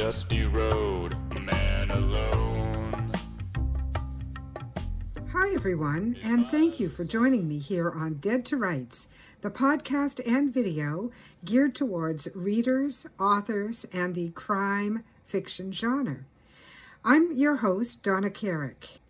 dusty road, man alone. Hi, everyone, and thank you for joining me here on Dead to Rights, the podcast and video geared towards readers, authors, and the crime fiction genre. I'm your host, Donna Carrick.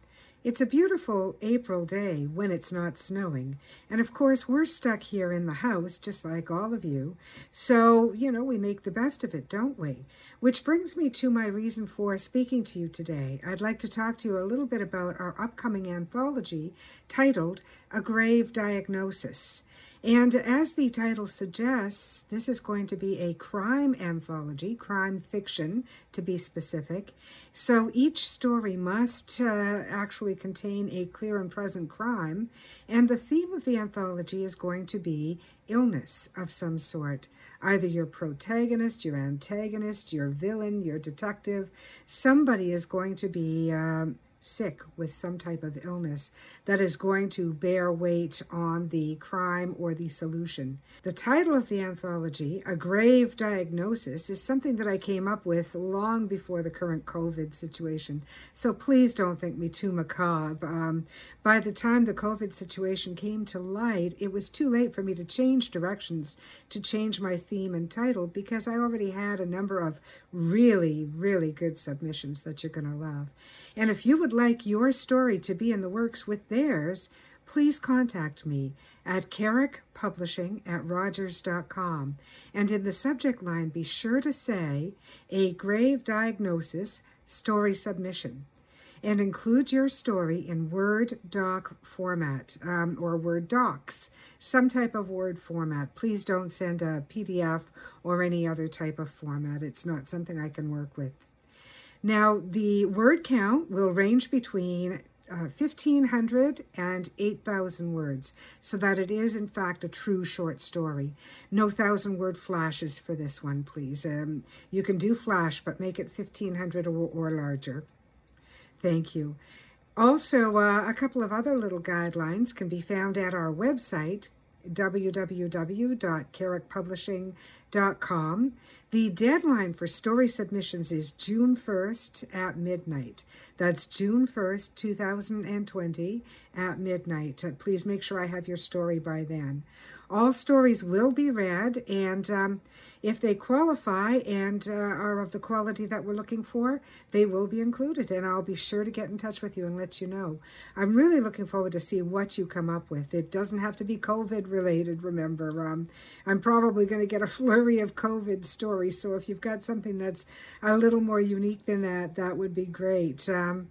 It's a beautiful April day when it's not snowing. And of course, we're stuck here in the house, just like all of you. So, you know, we make the best of it, don't we? Which brings me to my reason for speaking to you today. I'd like to talk to you a little bit about our upcoming anthology titled A Grave Diagnosis. And as the title suggests, this is going to be a crime anthology, crime fiction to be specific. So each story must uh, actually contain a clear and present crime. And the theme of the anthology is going to be illness of some sort. Either your protagonist, your antagonist, your villain, your detective, somebody is going to be. Um, sick with some type of illness that is going to bear weight on the crime or the solution. The title of the anthology, A Grave Diagnosis, is something that I came up with long before the current COVID situation. So please don't think me too macabre. Um, by the time the COVID situation came to light, it was too late for me to change directions, to change my theme and title, because I already had a number of really, really good submissions that you're going to love. And if you would like your story to be in the works with theirs, please contact me at carrickpublishing at rogers.com. And in the subject line, be sure to say a grave diagnosis story submission and include your story in Word doc format um, or Word docs, some type of Word format. Please don't send a PDF or any other type of format. It's not something I can work with. Now, the word count will range between uh, 1500 and 8000 words, so that it is, in fact, a true short story. No thousand word flashes for this one, please. Um, you can do flash, but make it 1500 or, or larger. Thank you. Also, uh, a couple of other little guidelines can be found at our website, www.carrickpublishing.com. The deadline for story submissions is June 1st at midnight. That's June 1st, 2020 at midnight. Uh, please make sure I have your story by then. All stories will be read, and um, if they qualify and uh, are of the quality that we're looking for, they will be included, and I'll be sure to get in touch with you and let you know. I'm really looking forward to see what you come up with. It doesn't have to be COVID related, remember. Um, I'm probably going to get a flurry of COVID stories, so if you've got something that's a little more unique than that, that would be great. Um,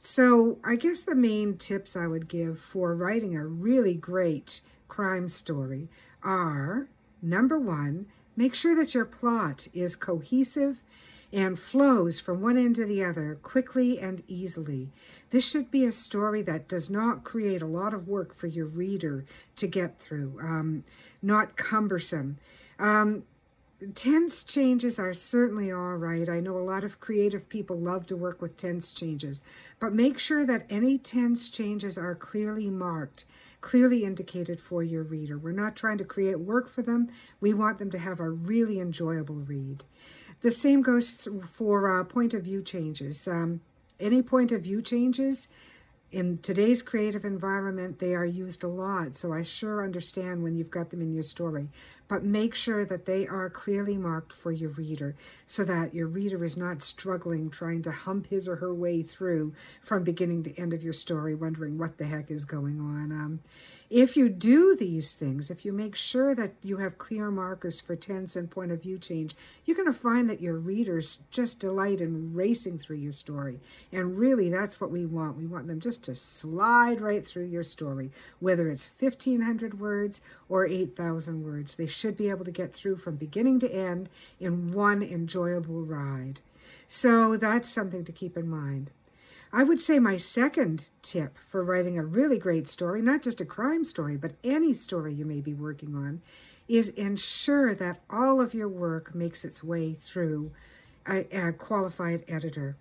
so I guess the main tips I would give for writing a really great crime story are number one, make sure that your plot is cohesive and flows from one end to the other quickly and easily. This should be a story that does not create a lot of work for your reader to get through, um, not cumbersome. Um, tense changes are certainly all right. I know a lot of creative people love to work with tense changes, but make sure that any tense changes are clearly marked clearly indicated for your reader. We're not trying to create work for them. We want them to have a really enjoyable read. The same goes for uh, point of view changes. Um, any point of view changes in today's creative environment, they are used a lot. So I sure understand when you've got them in your story. But make sure that they are clearly marked for your reader so that your reader is not struggling trying to hump his or her way through from beginning to end of your story, wondering what the heck is going on. Um, if you do these things, if you make sure that you have clear markers for tense and point of view change, you're going to find that your readers just delight in racing through your story. And really, that's what we want. We want them just to slide right through your story, whether it's 1,500 words or 8,000 words. They should be able to get through from beginning to end in one enjoyable ride. So that's something to keep in mind. I would say my second tip for writing a really great story, not just a crime story, but any story you may be working on, is ensure that all of your work makes its way through a, a qualified editor.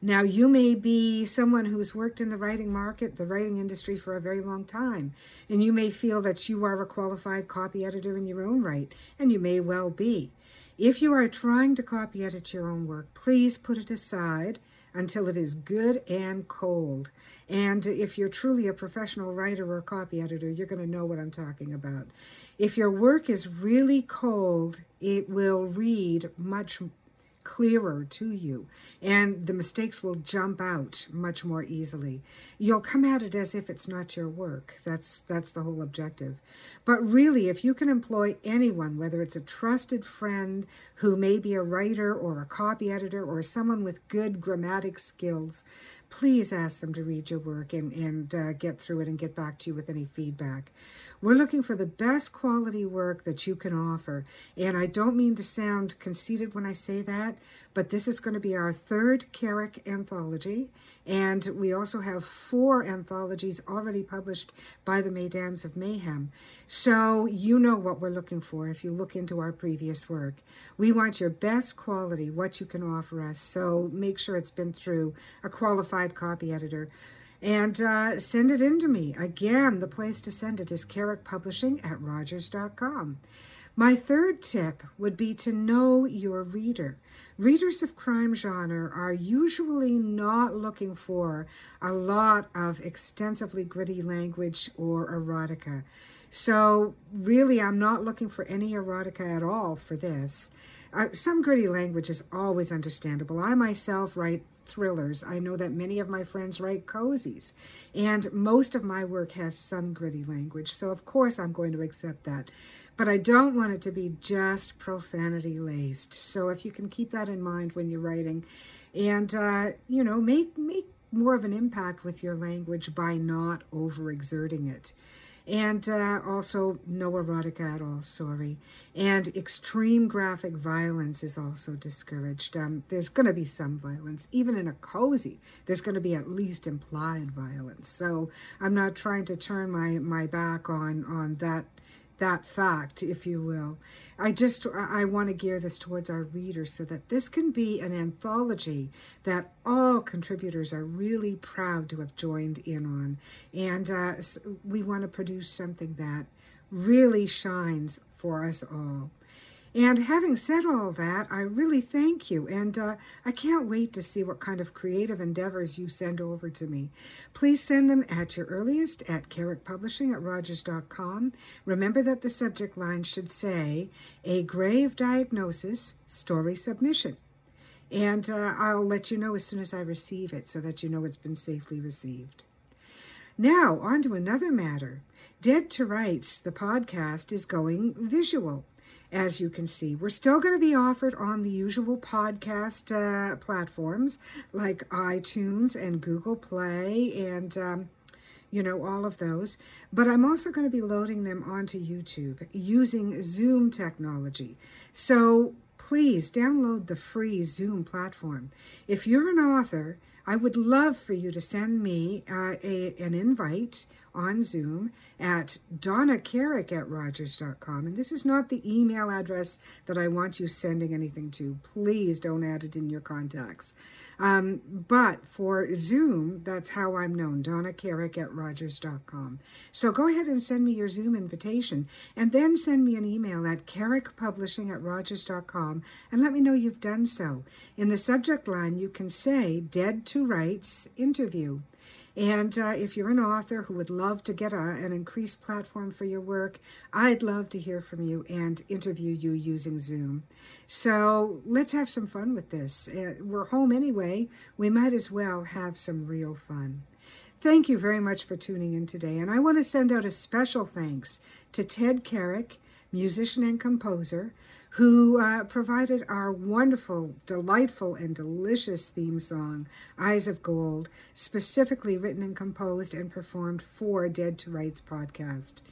Now, you may be someone who's worked in the writing market, the writing industry for a very long time, and you may feel that you are a qualified copy editor in your own right, and you may well be. If you are trying to copy edit your own work, please put it aside until it is good and cold. And if you're truly a professional writer or copy editor, you're going to know what I'm talking about. If your work is really cold, it will read much clearer to you and the mistakes will jump out much more easily. You'll come at it as if it's not your work. That's that's the whole objective. But really if you can employ anyone whether it's a trusted friend who may be a writer or a copy editor or someone with good grammatic skills please ask them to read your work and, and uh, get through it and get back to you with any feedback we're looking for the best quality work that you can offer. And I don't mean to sound conceited when I say that, but this is going to be our third Carrick anthology. And we also have four anthologies already published by the Mesdames of Mayhem. So you know what we're looking for if you look into our previous work. We want your best quality, what you can offer us. So make sure it's been through a qualified copy editor and uh, send it in to me. Again, the place to send it is Carrick Publishing at Rogers.com. My third tip would be to know your reader. Readers of crime genre are usually not looking for a lot of extensively gritty language or erotica. So, really, I'm not looking for any erotica at all for this. Uh, some gritty language is always understandable. I myself write thrillers. I know that many of my friends write cozies, and most of my work has some gritty language. So, of course, I'm going to accept that. But I don't want it to be just profanity laced. So, if you can keep that in mind when you're writing, and uh, you know, make make more of an impact with your language by not overexerting it and uh, also no erotica at all, sorry. And extreme graphic violence is also discouraged. Um, there's going to be some violence. Even in a cozy, there's going to be at least implied violence. So I'm not trying to turn my, my back on, on that that fact, if you will. I just I want to gear this towards our readers so that this can be an anthology that all contributors are really proud to have joined in on, and uh, we want to produce something that really shines for us all. And having said all that, I really thank you. And uh, I can't wait to see what kind of creative endeavors you send over to me. Please send them at your earliest at carrickpublishing at rogers.com. Remember that the subject line should say, A Grave Diagnosis Story Submission. And uh, I'll let you know as soon as I receive it so that you know it's been safely received. Now, on to another matter. Dead to Rights, the podcast, is going visual as you can see. We're still going to be offered on the usual podcast uh, platforms like iTunes and Google Play and, um, you know, all of those. But I'm also going to be loading them onto YouTube using Zoom technology. So please download the free Zoom platform. If you're an author, I would love for you to send me uh, a, an invite on Zoom at Donna donnacarrick at rogers.com. And this is not the email address that I want you sending anything to. Please don't add it in your contacts. Um, but for Zoom, that's how I'm known, Donna Carrick at rogers.com. So go ahead and send me your Zoom invitation and then send me an email at carrickpublishing at rogers.com and let me know you've done so. In the subject line, you can say Dead to Rights interview. And uh, if you're an author who would love to get a, an increased platform for your work, I'd love to hear from you and interview you using Zoom. So let's have some fun with this. Uh, we're home anyway. We might as well have some real fun. Thank you very much for tuning in today. And I want to send out a special thanks to Ted Carrick, musician and composer, who uh, provided our wonderful, delightful, and delicious theme song, Eyes of Gold, specifically written and composed and performed for Dead to Rights podcast.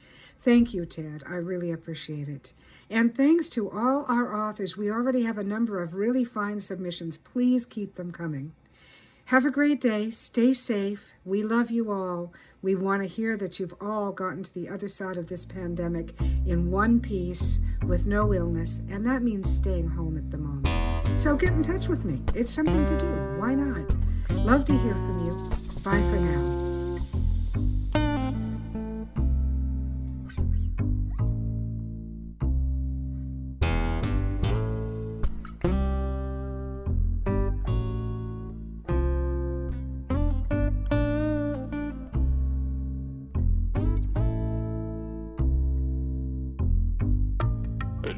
Thank you, Ted. I really appreciate it. And thanks to all our authors. We already have a number of really fine submissions. Please keep them coming. Have a great day. Stay safe. We love you all. We want to hear that you've all gotten to the other side of this pandemic in one piece with no illness, and that means staying home at the moment. So get in touch with me. It's something to do. Why not? Love to hear from you. Bye for now.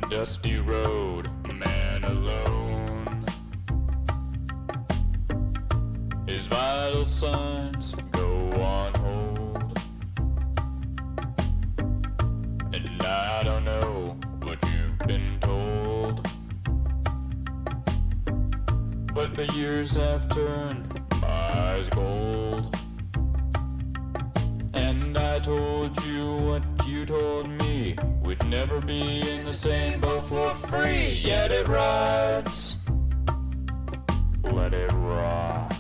Dusty road, a man alone. His vital signs go on hold. And I don't know what you've been told. But the years have turned my eyes gold. Told you what you told me. We'd never be in the same boat for free. Yet it rides. Let it rock.